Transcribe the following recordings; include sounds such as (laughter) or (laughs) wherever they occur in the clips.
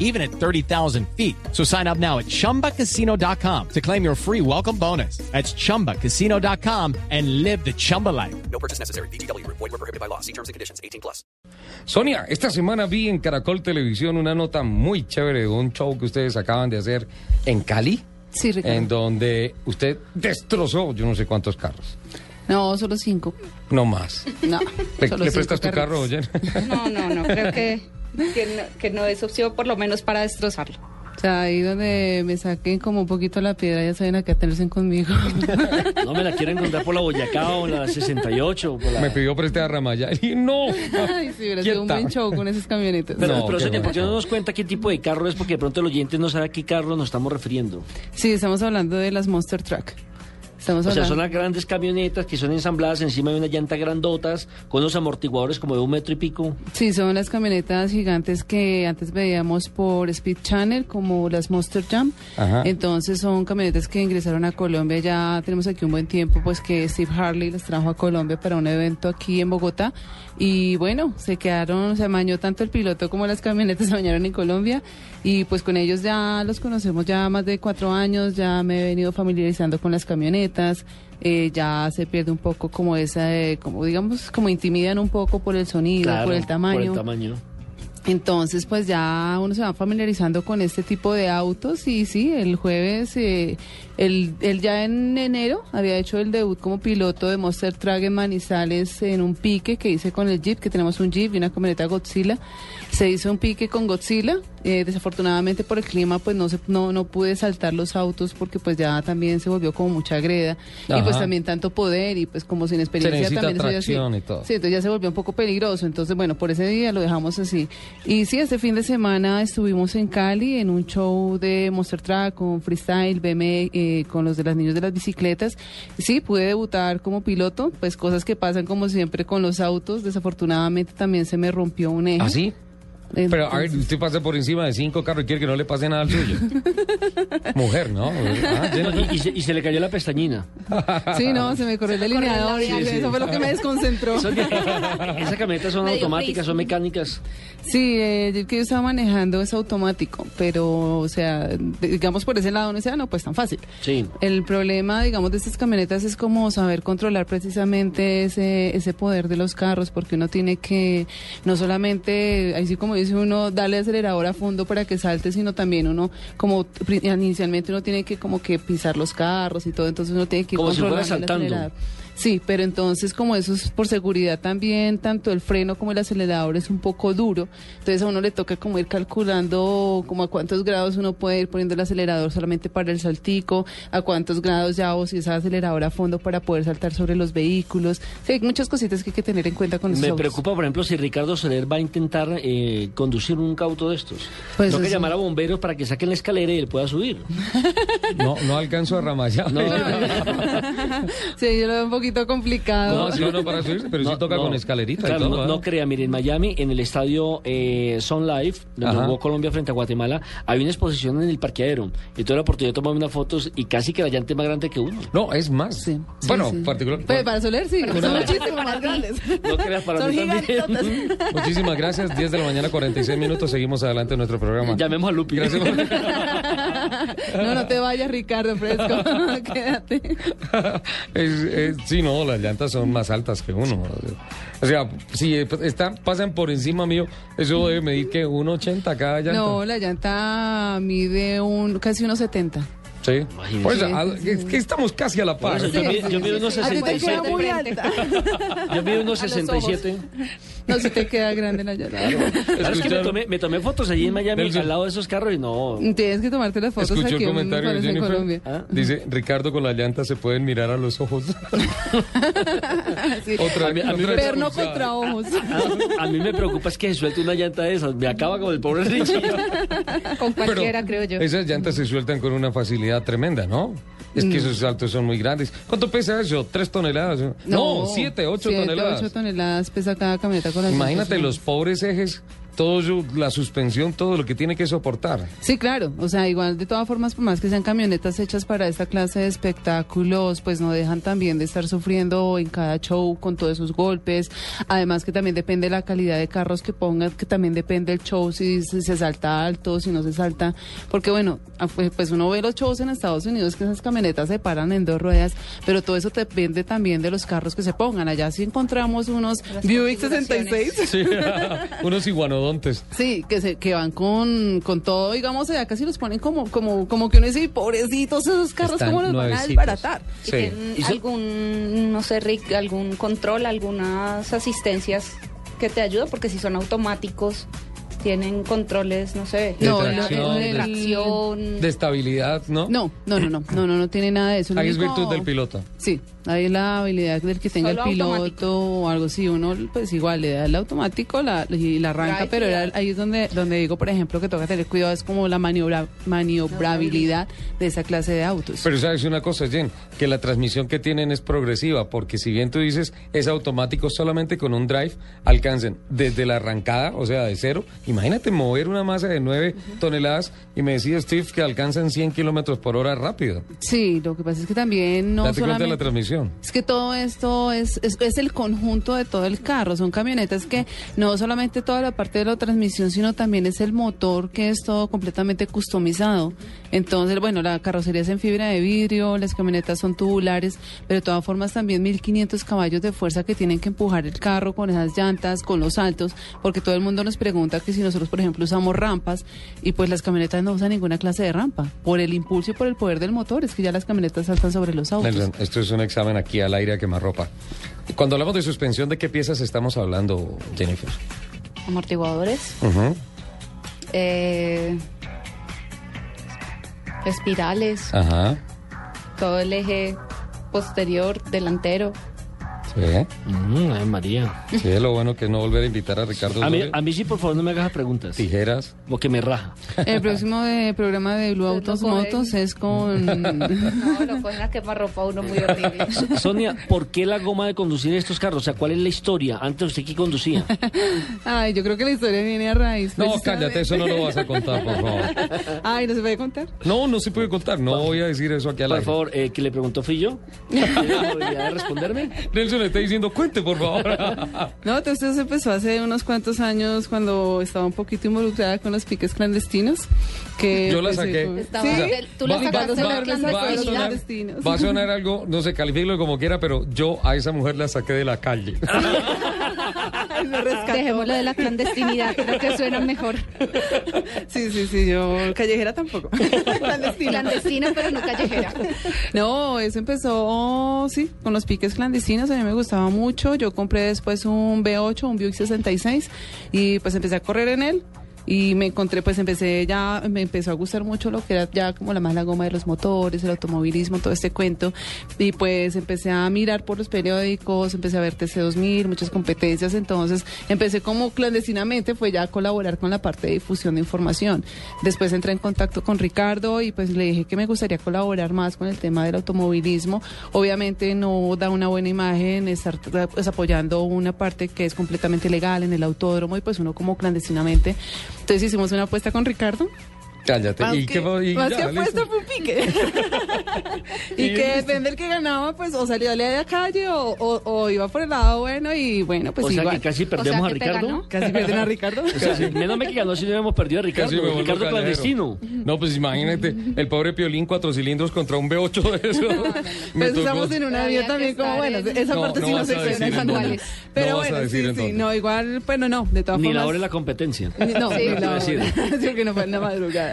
even at 30,000 feet. So sign up now at chumbacasino.com to claim your free welcome bonus. That's chumbacasino.com and live the Chumba life. No purchase necessary. BGW. Void were prohibited by law. See terms and conditions. 18 plus. Sonia, esta semana vi en Caracol Televisión una nota muy chévere de un show que ustedes acaban de hacer en Cali, Sí, Ricardo. en donde usted destrozó yo no sé cuántos carros. No, solo cinco. No más. No. ¿Le, solo le prestas tu carro, oye? No, no, no, creo que, que, no, que no es opción por lo menos para destrozarlo. O sea, ahí donde me saquen como un poquito la piedra, ya saben a qué atenerse conmigo. (laughs) No me la quiero encontrar por la Boyacá o la 68. Por la... Me pidió prestar a Ramaya y no. Ay, sí, hubiera sido un Quieta. buen show con esas camionetas. Pero, No, pero qué Sonia, ¿por qué no nos cuenta qué tipo de carro es? Porque de pronto el oyente no sabe a qué carro nos estamos refiriendo. Sí, estamos hablando de las Monster Truck. Estamos O sea, son las grandes camionetas que son ensambladas encima de una llanta grandotas, con unos amortiguadores como de un metro y pico. Sí, son las camionetas gigantes que antes veíamos por Speed Channel, como las Monster Jam. Ajá. Entonces son camionetas que ingresaron a Colombia. Ya tenemos aquí un buen tiempo, pues que Steve Harley las trajo a Colombia para un evento aquí en Bogotá. Y bueno, se quedaron, se amañó tanto el piloto como las camionetas se bañaron en Colombia. Y pues con ellos ya los conocemos ya más de cuatro años, ya me he venido familiarizando con las camionetas. eh, ya se pierde un poco como esa, eh, como digamos, como intimidan un poco por el sonido, Claro, por el tamaño. Por el tamaño. Entonces, pues ya uno se va familiarizando con este tipo de autos y sí, el jueves, eh, él, él ya en enero había hecho el debut como piloto de Monster Truck en Manizales en un pique que hice con el Jeep, que tenemos un Jeep y una camioneta Godzilla. Se hizo un pique con Godzilla, eh, desafortunadamente por el clima pues no, se, no, no pude saltar los autos porque pues ya también se volvió como mucha greda y pues también tanto poder y pues como sin experiencia también eso ya sí- tracción y todo. Sí, entonces ya se volvió un poco peligroso. Entonces, bueno, por ese día lo dejamos así. Y sí, este fin de semana estuvimos en Cali en un show de Monster Truck con Freestyle, BM, eh, con los de las niños de las bicicletas. Sí, pude debutar como piloto, pues cosas que pasan como siempre con los autos. Desafortunadamente también se me rompió un eje. ¿Ah, sí? Pero a ver, usted pasa por encima de cinco carros y quiere que no le pase nada al suyo. (laughs) Mujer, ¿no? Ah, Y, y se, y se le cayó la pestañina. Sí, no, se me corrió el delineador Sí, eso fue lo que me desconcentró. ¿Esas camionetas son automáticas, son mecánicas? Sí, eh, el que yo estaba manejando es automático, pero, o sea, digamos por ese lado no sea, no, pues tan fácil. Sí. El problema, digamos, de estas camionetas es como saber controlar precisamente ese, ese poder de los carros, porque uno tiene que, no solamente, así como dice uno, darle acelerador a fondo para que salte, sino también uno, como inicialmente uno tiene que como que pisar los carros y todo, entonces uno tiene que ir Como si fuera saltando. Sí, pero entonces como eso es por seguridad también, tanto el freno como el acelerador es un poco duro, entonces a uno le toca como ir calculando como a cuántos grados uno puede ir poniendo el acelerador solamente para el saltico, a cuántos grados ya o si es acelerador a fondo para poder saltar sobre los vehículos. Sí, hay muchas cositas que hay que tener en cuenta con Me autos. preocupa, por ejemplo, si Ricardo Soler va a intentar eh, conducir un auto de estos. Pues Tengo que llamar a bomberos para que saquen la escalera y él pueda subir. No, no alcanzo a ramallar. No. (laughs) Sí, yo lo veo un poquito complicado. No, sí, no para subirse, pero sí No, toca no. con escalerita Claro, y todo. no, ¿eh? no crea, mire, en Miami, en el estadio eh, Sun Life, donde Ajá. jugó Colombia frente a Guatemala, hay una exposición en el parqueadero. Y tuve la oportunidad de tomarme unas fotos y casi que la llanta es más grande que uno. No, es más. Sí, sí, bueno, sí. particular. Pues para Soler sí, son muchísimo más (laughs) grandes. No creas para Son mí también. (laughs) Muchísimas gracias. 10 de la mañana, 46 minutos. Seguimos adelante en nuestro programa. Llamemos a Lupi. Gracias. (laughs) No, no te vayas, Ricardo Fresco. Quédate. Es- es- sí, no, las llantas son más altas que uno. O sea, si están, pasan por encima mío, eso debe medir que 1,80 cada llanta. No, la llanta mide un casi unos 70. Sí. Imagínese. Pues, Sí, sí, es que estamos casi a la par. yo, mido- yo mido unos A ti te queda 67. muy alta. Yo mido unos (laughs) A los 67. No, si te queda grande la llanta. (laughs) Claro, es que me tomé, me tomé fotos allí en Miami Nelson. al lado de esos carros y no. Tienes que tomarte las fotos Escuchó aquí el comentario en Jennifer. Colombia. ¿Ah? Dice, Ricardo, con las llantas se pueden mirar a los ojos. (laughs) Sí. otra, A mí- a mí otra Perno contra ojos. A, a mí me preocupa es que se suelte una llanta de esas. Me acaba con el pobre Richie. Con Pero cualquiera, creo yo. Esas llantas se sueltan con una facilidad tremenda, ¿no? Es que esos saltos son muy grandes. ¿Cuánto pesa eso? ¿Tres toneladas? No, siete, ocho siete, toneladas. ocho toneladas pesa cada camioneta con las Imagínate los pobres ejes, todo la suspensión, todo lo que tiene que soportar. Sí, claro. O sea, igual de todas formas, por más que sean camionetas hechas para esta clase de espectáculos, pues no dejan también de estar sufriendo en cada show con todos esos golpes. Además que también depende de la calidad de carros que pongan, que también depende del show, si se, se salta alto, si no se salta. Porque bueno, pues uno ve los shows en Estados Unidos que esas camionetas se paran en dos ruedas, pero todo eso depende también de los carros que se pongan. Allá sí encontramos unos Las Buick configuraciones. 66. Sí, (laughs) unos Sí, que se que van con, con todo, digamos, ya casi los ponen como como como que uno dice, pobrecitos esos carros, Están ¿cómo los van a desbaratar? Y Sí. tienen ¿Y se- algún, no sé, Rick, algún control, algunas asistencias que te ayudan, porque si son automáticos, tienen controles, no sé, De No, tracción, de de- tracción. De estabilidad, ¿no? No, no, no, no, no, no, no tiene nada de eso. Ahí es virtud del piloto. Sí, ahí es la habilidad del que tenga Solo el piloto automático. o algo así. Uno, pues igual, le da el automático la, y la arranca, pero era- ahí es donde, donde digo, por ejemplo, que toca tener cuidado, es como la maniobra, maniobrabilidad de esa clase de autos. Pero sabes una cosa, Jen, que la transmisión que tienen es progresiva, porque si bien tú dices es automático solamente con un drive, alcancen desde la arrancada, o sea, de cero. Imagínate mover una masa de 9 toneladas y me decía Steve que alcanzan 100 kilómetros por hora rápido. Sí, lo que pasa es que también no Date cuenta de solamente... la transmisión. Es que todo esto es, es, es el conjunto de todo el carro. Son camionetas que no solamente toda la parte de la transmisión, sino también es el motor que es todo completamente customizado. Entonces, bueno, la carrocería es en fibra de vidrio, las camionetas son tubulares, pero de todas formas también 1500 caballos de fuerza que tienen que empujar el carro con esas llantas, con los saltos, porque todo el mundo nos pregunta que si nosotros, por ejemplo, usamos rampas y pues las camionetas no usan ninguna clase de rampa, por el impulso y por el poder del motor, es que ya las camionetas saltan sobre los autos. Nelson, esto es un examen aquí al aire a quemarropa. Cuando hablamos de suspensión, ¿de qué piezas estamos hablando, Jennifer? amortiguadores, eh, espirales, Ajá. todo el eje posterior, delantero. Sí, Mm, ay, María. sí, lo bueno que es no volver a invitar a Ricardo A mí, Osorio. a mí sí, por favor, no me hagas preguntas. Tijeras. O que me raja. El próximo de programa de Blue Autos. Motos es con... (laughs) No, lo cogen a quemarropa uno muy horrible. Sonia, ¿por qué la goma de conducir estos carros? O sea, ¿cuál es la historia? Antes usted que conducía. (laughs) Ay, yo creo que la historia viene a raíz. No, cállate, eso no lo vas a contar, por favor. (laughs) Ay, ¿no se puede contar? No, no se puede contar. No voy a decir eso aquí al Por aire. favor, eh, que le preguntó fui yo. ¿Tiene la responderme? Nelson le está diciendo, cuente, por favor. (laughs) No, entonces empezó hace unos cuantos años cuando estaba un poquito involucrada con los piques clandestinos. Que, Yo la pues, saqué. Estaba- ¿Sí? tú la Va- sacaste va- de la va- a sonar- Clandestinos. Va a sonar algo, no sé, califíquelo como quiera, pero yo a esa mujer la saqué de la calle. (laughs) (laughs) Ay, me rescató. Dejémoslo de la clandestinidad, creo que suena mejor. (laughs) Sí, sí, sí, yo callejera tampoco. (laughs) Clandestina. Clandestina, pero no callejera. No, eso empezó, sí, con los piques clandestinos, a mí me gustaba mucho. Yo compré después un B8, un Buick 66 y pues empecé a correr en él. Y me encontré, pues empecé ya, me empezó a gustar mucho lo que era ya como la más la goma de los motores, el automovilismo, todo este cuento. Y pues empecé a mirar por los periódicos, empecé a ver TC2000, muchas competencias. Entonces empecé como clandestinamente, fue ya a colaborar con la parte de difusión de información. Después entré en contacto con Ricardo y pues le dije que me gustaría colaborar más con el tema del automovilismo. Obviamente no da una buena imagen estar pues, apoyando una parte que es completamente legal en el autódromo y pues uno como clandestinamente. Entonces hicimos una apuesta con Ricardo. Cállate. Más ¿Y que, qué? Y más ya, que apuesta fue un pique. (laughs) y que depende del que ganaba, pues o salía de la calle o, o- o iba por el lado bueno y bueno, pues o sea, igual. que casi O perdemos sea, a Ricardo. Casi pierden a Ricardo. O sea, menos me que ganó si no habíamos perdido a Ricardo. Casi Ricardo clandestino. No, pues imagínate, el pobre Piolín, cuatro cilindros contra un V8 de (laughs) eso. Pues tocó- estamos en un Todavía avión que también como bueno, en- esa No, parte no sí no se a manuales. Pero a bueno, sí, no, igual, bueno, no, de todas Ni la formas. hora de la competencia. (laughs) No, Sí, iba la a hora. Sí, no fue en la madrugada.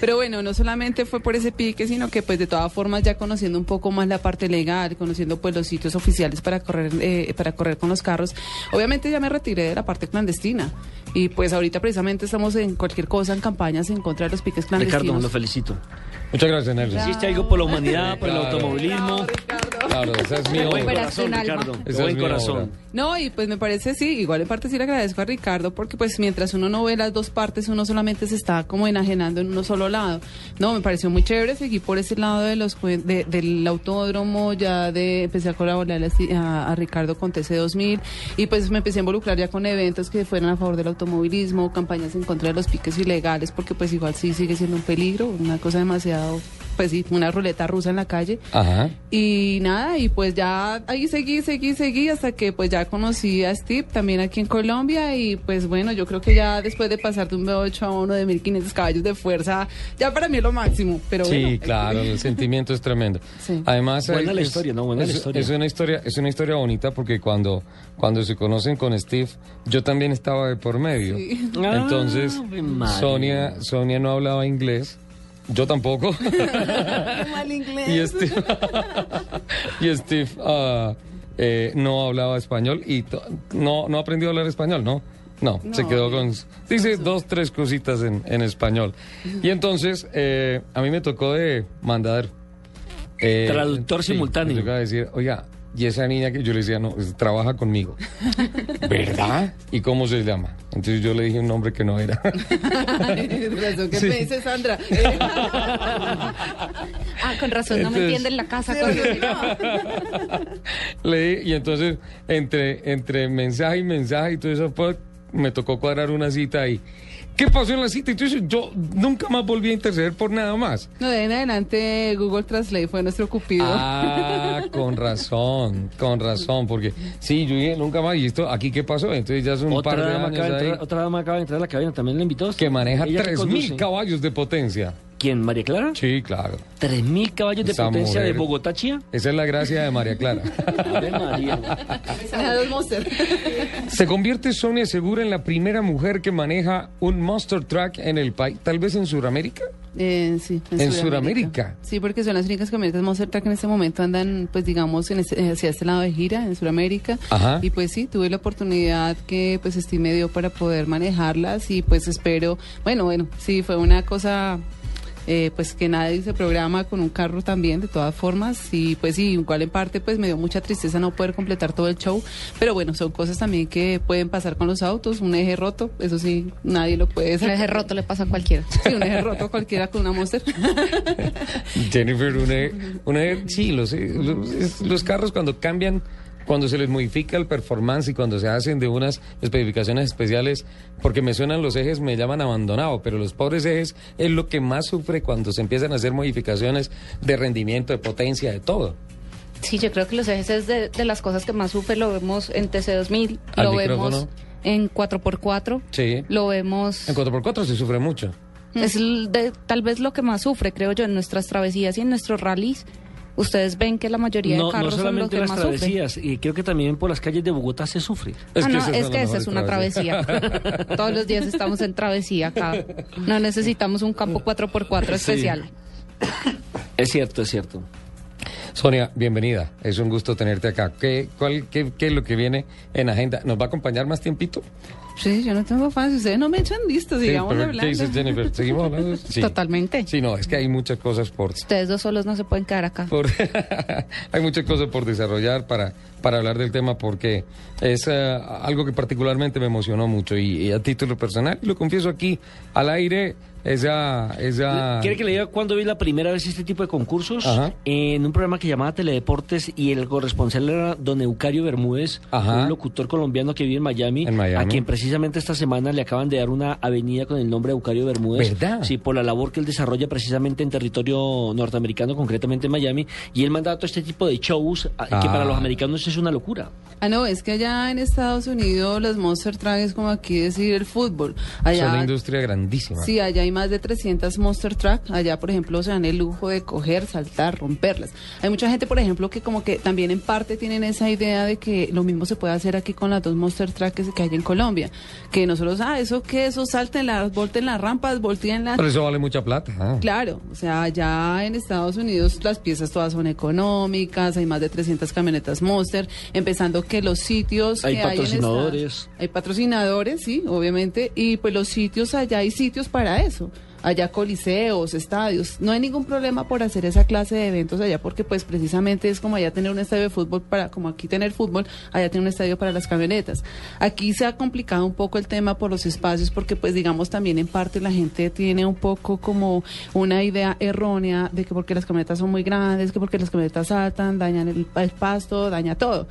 Pero bueno, no solamente fue por ese pique, sino que pues de todas formas ya conociendo un poco más la parte legal, conociendo pues los sitios oficiales para correr, eh, para correr con los carros, obviamente ya me retiré de la parte clandestina. Y pues ahorita precisamente estamos en cualquier cosa, en campañas en contra de los piques clandestinos. Ricardo, lo felicito. Muchas gracias, Nelson. Hiciste algo por la humanidad, por el Claro. automovilismo. Claro, esa es mi buen obra. corazón, Ricardo. Buen corazón. No, y pues me parece sí, igual en parte sí le agradezco a Ricardo porque pues mientras uno no ve las dos partes, uno solamente se está como enajenando en uno solo lado. No, me pareció muy chévere, seguí por ese lado de los de- del autódromo, ya de empecé a colaborar a, a Ricardo con TC2000 y pues me empecé a involucrar ya con eventos que fueran a favor del automovilismo, campañas en contra de los piques ilegales porque pues igual sí sigue siendo un peligro, una cosa demasiado, pues sí, una ruleta rusa en la calle. Ajá. Y nada, y pues ya ahí seguí, seguí, seguí hasta que pues ya conocí a Steve también aquí en Colombia y pues bueno, yo creo que ya después de pasar de un V8 a uno de 1500 caballos de fuerza, ya para mí es lo máximo, pero Sí, bueno. claro, el sentimiento es tremendo. (laughs) Sí. Además, Buena es- la historia, ¿no? Buena es, la historia. Es una historia, es una historia bonita porque cuando, cuando se conocen con Steve, yo también estaba de por medio. Sí. Entonces, Ah, María. Sonia, Sonia no hablaba inglés, yo tampoco. (laughs) Qué mal inglés. y Steve, (laughs) y Steve ah, eh, no hablaba español y no, no aprendió a hablar español, ¿no? No, se quedó con... Dice dos, tres cositas en, en español. Y entonces, eh, a mí me tocó de mandar... eh, Traductor simultáneo. Me tocaba decir, oiga, y esa niña que yo le decía, no, trabaja conmigo. (laughs) ¿Verdad? ¿Y cómo se llama? Entonces yo le dije un nombre que no era. Razón, ¿Qué Sí. me dice Sandra? (laughs) Ah, con razón, no me entiende en la casa. cuando- (laughs) Leí y entonces entre, entre mensaje y mensaje y todo eso pues, me tocó cuadrar una cita y ¿qué pasó en la cita? Entonces yo nunca más volví a interceder por nada más. No, de en adelante Google Translate fue nuestro cupido. Ah, (laughs) con razón, con razón, porque sí, yo dije nunca más y esto aquí qué pasó, entonces ya son un Otra par de dama, años acaba de ahí entrar, otra dama acaba de entrar a la cabina, también la invitó. que maneja Ella que 3000 conduce. caballos de potencia. ¿Quién? ¿María Clara? Sí, claro. 3.000 caballos de Esa potencia de. Bogotá, Chía. Esa es la gracia de María Clara. Ave María. Se convierte Sonia Segura en la primera mujer que maneja un Monster Truck en el país, tal vez en Sudamérica. Eh, sí, ¿En Sudamérica? Sí, porque son las únicas camionetas Monster Truck que en este momento andan, pues digamos, en este- hacia este lado de gira, en Sudamérica. Ajá. Y pues sí, tuve la oportunidad que pues Steve me dio para poder manejarlas y pues espero, bueno, bueno, sí, fue una cosa... eh, pues que nadie se programa con un carro también, de todas formas, y pues sí, igual en parte pues me dio mucha tristeza no poder completar todo el show, pero bueno, son cosas también que pueden pasar con los autos, un eje roto, eso sí, nadie lo puede El sacar. eje roto le pasa a cualquiera. Sí, un eje roto cualquiera con una Monster. (laughs) Jennifer, una, una- sí, los, los, los carros cuando cambian, cuando se les modifica el performance y cuando se hacen de unas especificaciones especiales, porque me suenan los ejes, me llaman abandonado, pero los pobres ejes es lo que más sufre cuando se empiezan a hacer modificaciones de rendimiento, de potencia, de todo. Sí, yo creo que los ejes es de, de las cosas que más sufre. Lo vemos en TC2000, Al lo micrófono. vemos en 4x4, Sí. lo vemos... En 4x4 se sufre mucho. Es de, tal vez lo que más sufre, creo yo, en nuestras travesías y en nuestros rallies. Ustedes ven que la mayoría No, de no carros son los solamente que las más sufren. travesías, y creo que también por las calles de Bogotá se sufre. ah, no, esas es que esa es una travesía. (laughs) Todos los días estamos en travesía acá. No necesitamos un campo 4x4 especial. Es cierto, es cierto. Sonia, bienvenida. Es un gusto tenerte acá. ¿Qué, cuál, qué, qué es lo que viene en agenda? ¿Nos va a acompañar más tiempito? Sí, yo no tengo fans. Ustedes no me echan listos, Sí, pero hablando. ¿Qué dices, Jennifer? ¿Seguimos hablando? (laughs) Sí. Totalmente. Sí, no, es que hay muchas cosas por... Ustedes dos solos no se pueden quedar acá. por- (laughs) hay muchas cosas por desarrollar para, para hablar del tema porque es eh, algo que particularmente me emocionó mucho y, y a título personal, y lo confieso aquí al aire, esa... esa ¿Quiere que le diga cuándo vi la primera vez este tipo de concursos? Ajá. En un programa que llamaba Teledeportes y el corresponsal era don Eucario Bermúdez, Ajá. un locutor colombiano que vive en Miami, En Miami. a quien precisamente esta semana le acaban de dar una avenida con el nombre de Eucario Bermúdez. ¿Verdad? Sí, por la labor que él desarrolla precisamente en territorio norteamericano, concretamente en Miami, y él manda todo este tipo de shows que Ah. para los americanos es una locura. Ah, no, es que allá en Estados Unidos los Monster Truck es como aquí decir el fútbol. es Allá, una industria grandísima. Sí, allá hay más de 300 Monster Truck. Allá, por ejemplo, se dan el lujo de coger, saltar, romperlas. Hay mucha gente, por ejemplo, que como que también en parte tienen esa idea de que lo mismo se puede hacer aquí con las dos Monster Truck que, que hay en Colombia. Que nosotros, ah, eso que eso salten las, volten las rampas, volteen las... Pero eso vale mucha plata. ah. Claro, o sea, allá en Estados Unidos las piezas todas son económicas, hay más de 300 camionetas Monster, empezando que los sitios Hay que patrocinadores. Hay, en esta- hay patrocinadores, sí, obviamente, y pues los sitios allá hay sitios para eso. Allá coliseos, estadios, no hay ningún problema por hacer esa clase de eventos allá porque pues precisamente es como allá tener un estadio de fútbol para, como aquí tener fútbol, allá tener un estadio para las camionetas. Aquí se ha complicado un poco el tema por los espacios porque pues digamos también en parte la gente tiene un poco como una idea errónea de que porque las camionetas son muy grandes, que porque las camionetas saltan, dañan el, el pasto, daña todo.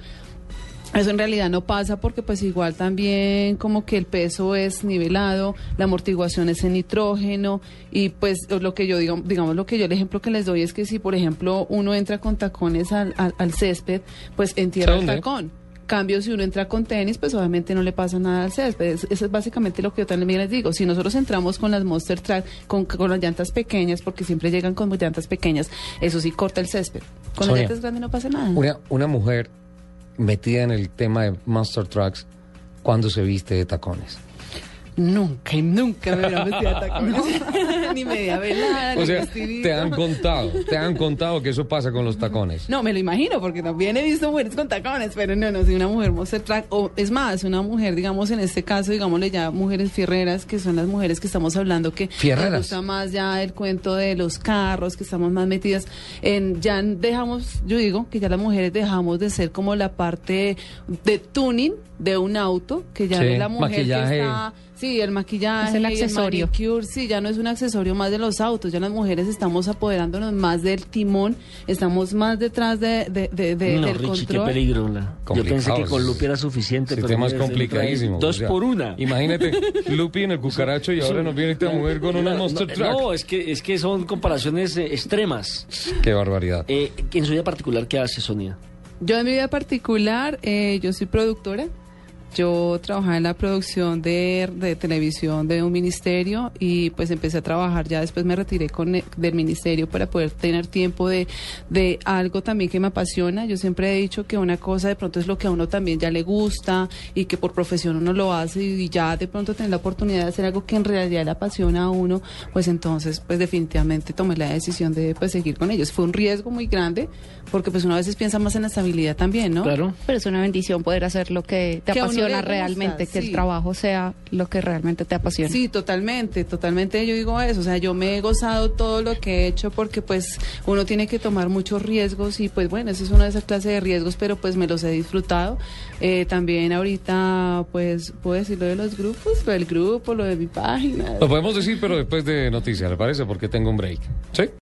Eso en realidad no pasa porque pues igual también como que el peso es nivelado, la amortiguación es en nitrógeno y pues lo que yo digo, digamos lo que yo el ejemplo que les doy es que si por ejemplo uno entra con tacones al, al, al césped, pues entierra el tacón. Cambio, si uno entra con tenis, pues obviamente no le pasa nada al césped. Es- Eso es básicamente lo que yo también les digo. Si nosotros entramos con las Monster Track, con, con las llantas pequeñas, porque siempre llegan con llantas pequeñas, eso sí corta el césped. Con las llantas grandes no pasa nada. Una, una mujer metida en el tema de Monster Trucks cuando se viste de tacones. Nunca y nunca me hubiera vestido de tacones. (laughs) ni media velada, O ni sea, te han contado, te han contado que eso pasa con los tacones. No, me lo imagino, porque también he visto mujeres con tacones, pero no, no, soy una mujer monster track, o es más, una mujer, digamos, en este caso, digámosle ya mujeres fierreras, que son las mujeres que estamos hablando, que Fierreras. nos gusta más ya el cuento de los carros, que estamos más metidas en, ya dejamos, yo digo, que ya las mujeres dejamos de ser como la parte de tuning de un auto, que ya Sí, es la mujer maquillaje. que está... Sí, el maquillaje, Es el accesorio. manicure, sí, ya no es un accesorio más de los autos, ya las mujeres estamos apoderándonos más del timón, estamos más detrás de, de, de- de- no, del Richie, qué control. peligro. la- Yo pensé que con Lupi era suficiente. Pero tema es complicadísimo. Dos o sea, por una. Imagínate, (laughs) Lupi en el cucaracho y ahora nos viene esta mujer con una No, Monster no, Truck. No, es que, es que son comparaciones eh, extremas. Qué barbaridad. Eh, en su vida particular, ¿qué hace Sonia? Yo en mi vida particular, eh, yo soy productora. Yo trabajaba en la producción de, de televisión de un ministerio y pues empecé a trabajar, ya después me retiré con, e- del ministerio para poder tener tiempo de, de algo también que me apasiona. Yo siempre he dicho que una cosa de pronto es lo que a uno también ya le gusta y que por profesión uno lo hace y ya de pronto tener la oportunidad de hacer algo que en realidad le apasiona a uno, pues entonces pues definitivamente tomé la decisión de pues seguir con ellos. Fue un riesgo muy grande porque pues uno a veces piensa más en la estabilidad también, ¿no? Claro. Pero es una bendición poder hacer lo que te Que a gusta, realmente, que sí. el trabajo sea lo que realmente te apasiona. Sí, totalmente, totalmente yo digo eso, o sea, yo me he gozado todo lo que he hecho porque pues uno tiene que tomar muchos riesgos y pues bueno, esa es una de esas clases de riesgos, pero pues me los he disfrutado. Eh, también ahorita pues puedo decir lo de los grupos, lo del grupo, lo de mi página. Lo podemos decir, pero después de noticias, ¿le parece? Porque tengo un break. ¿Sí?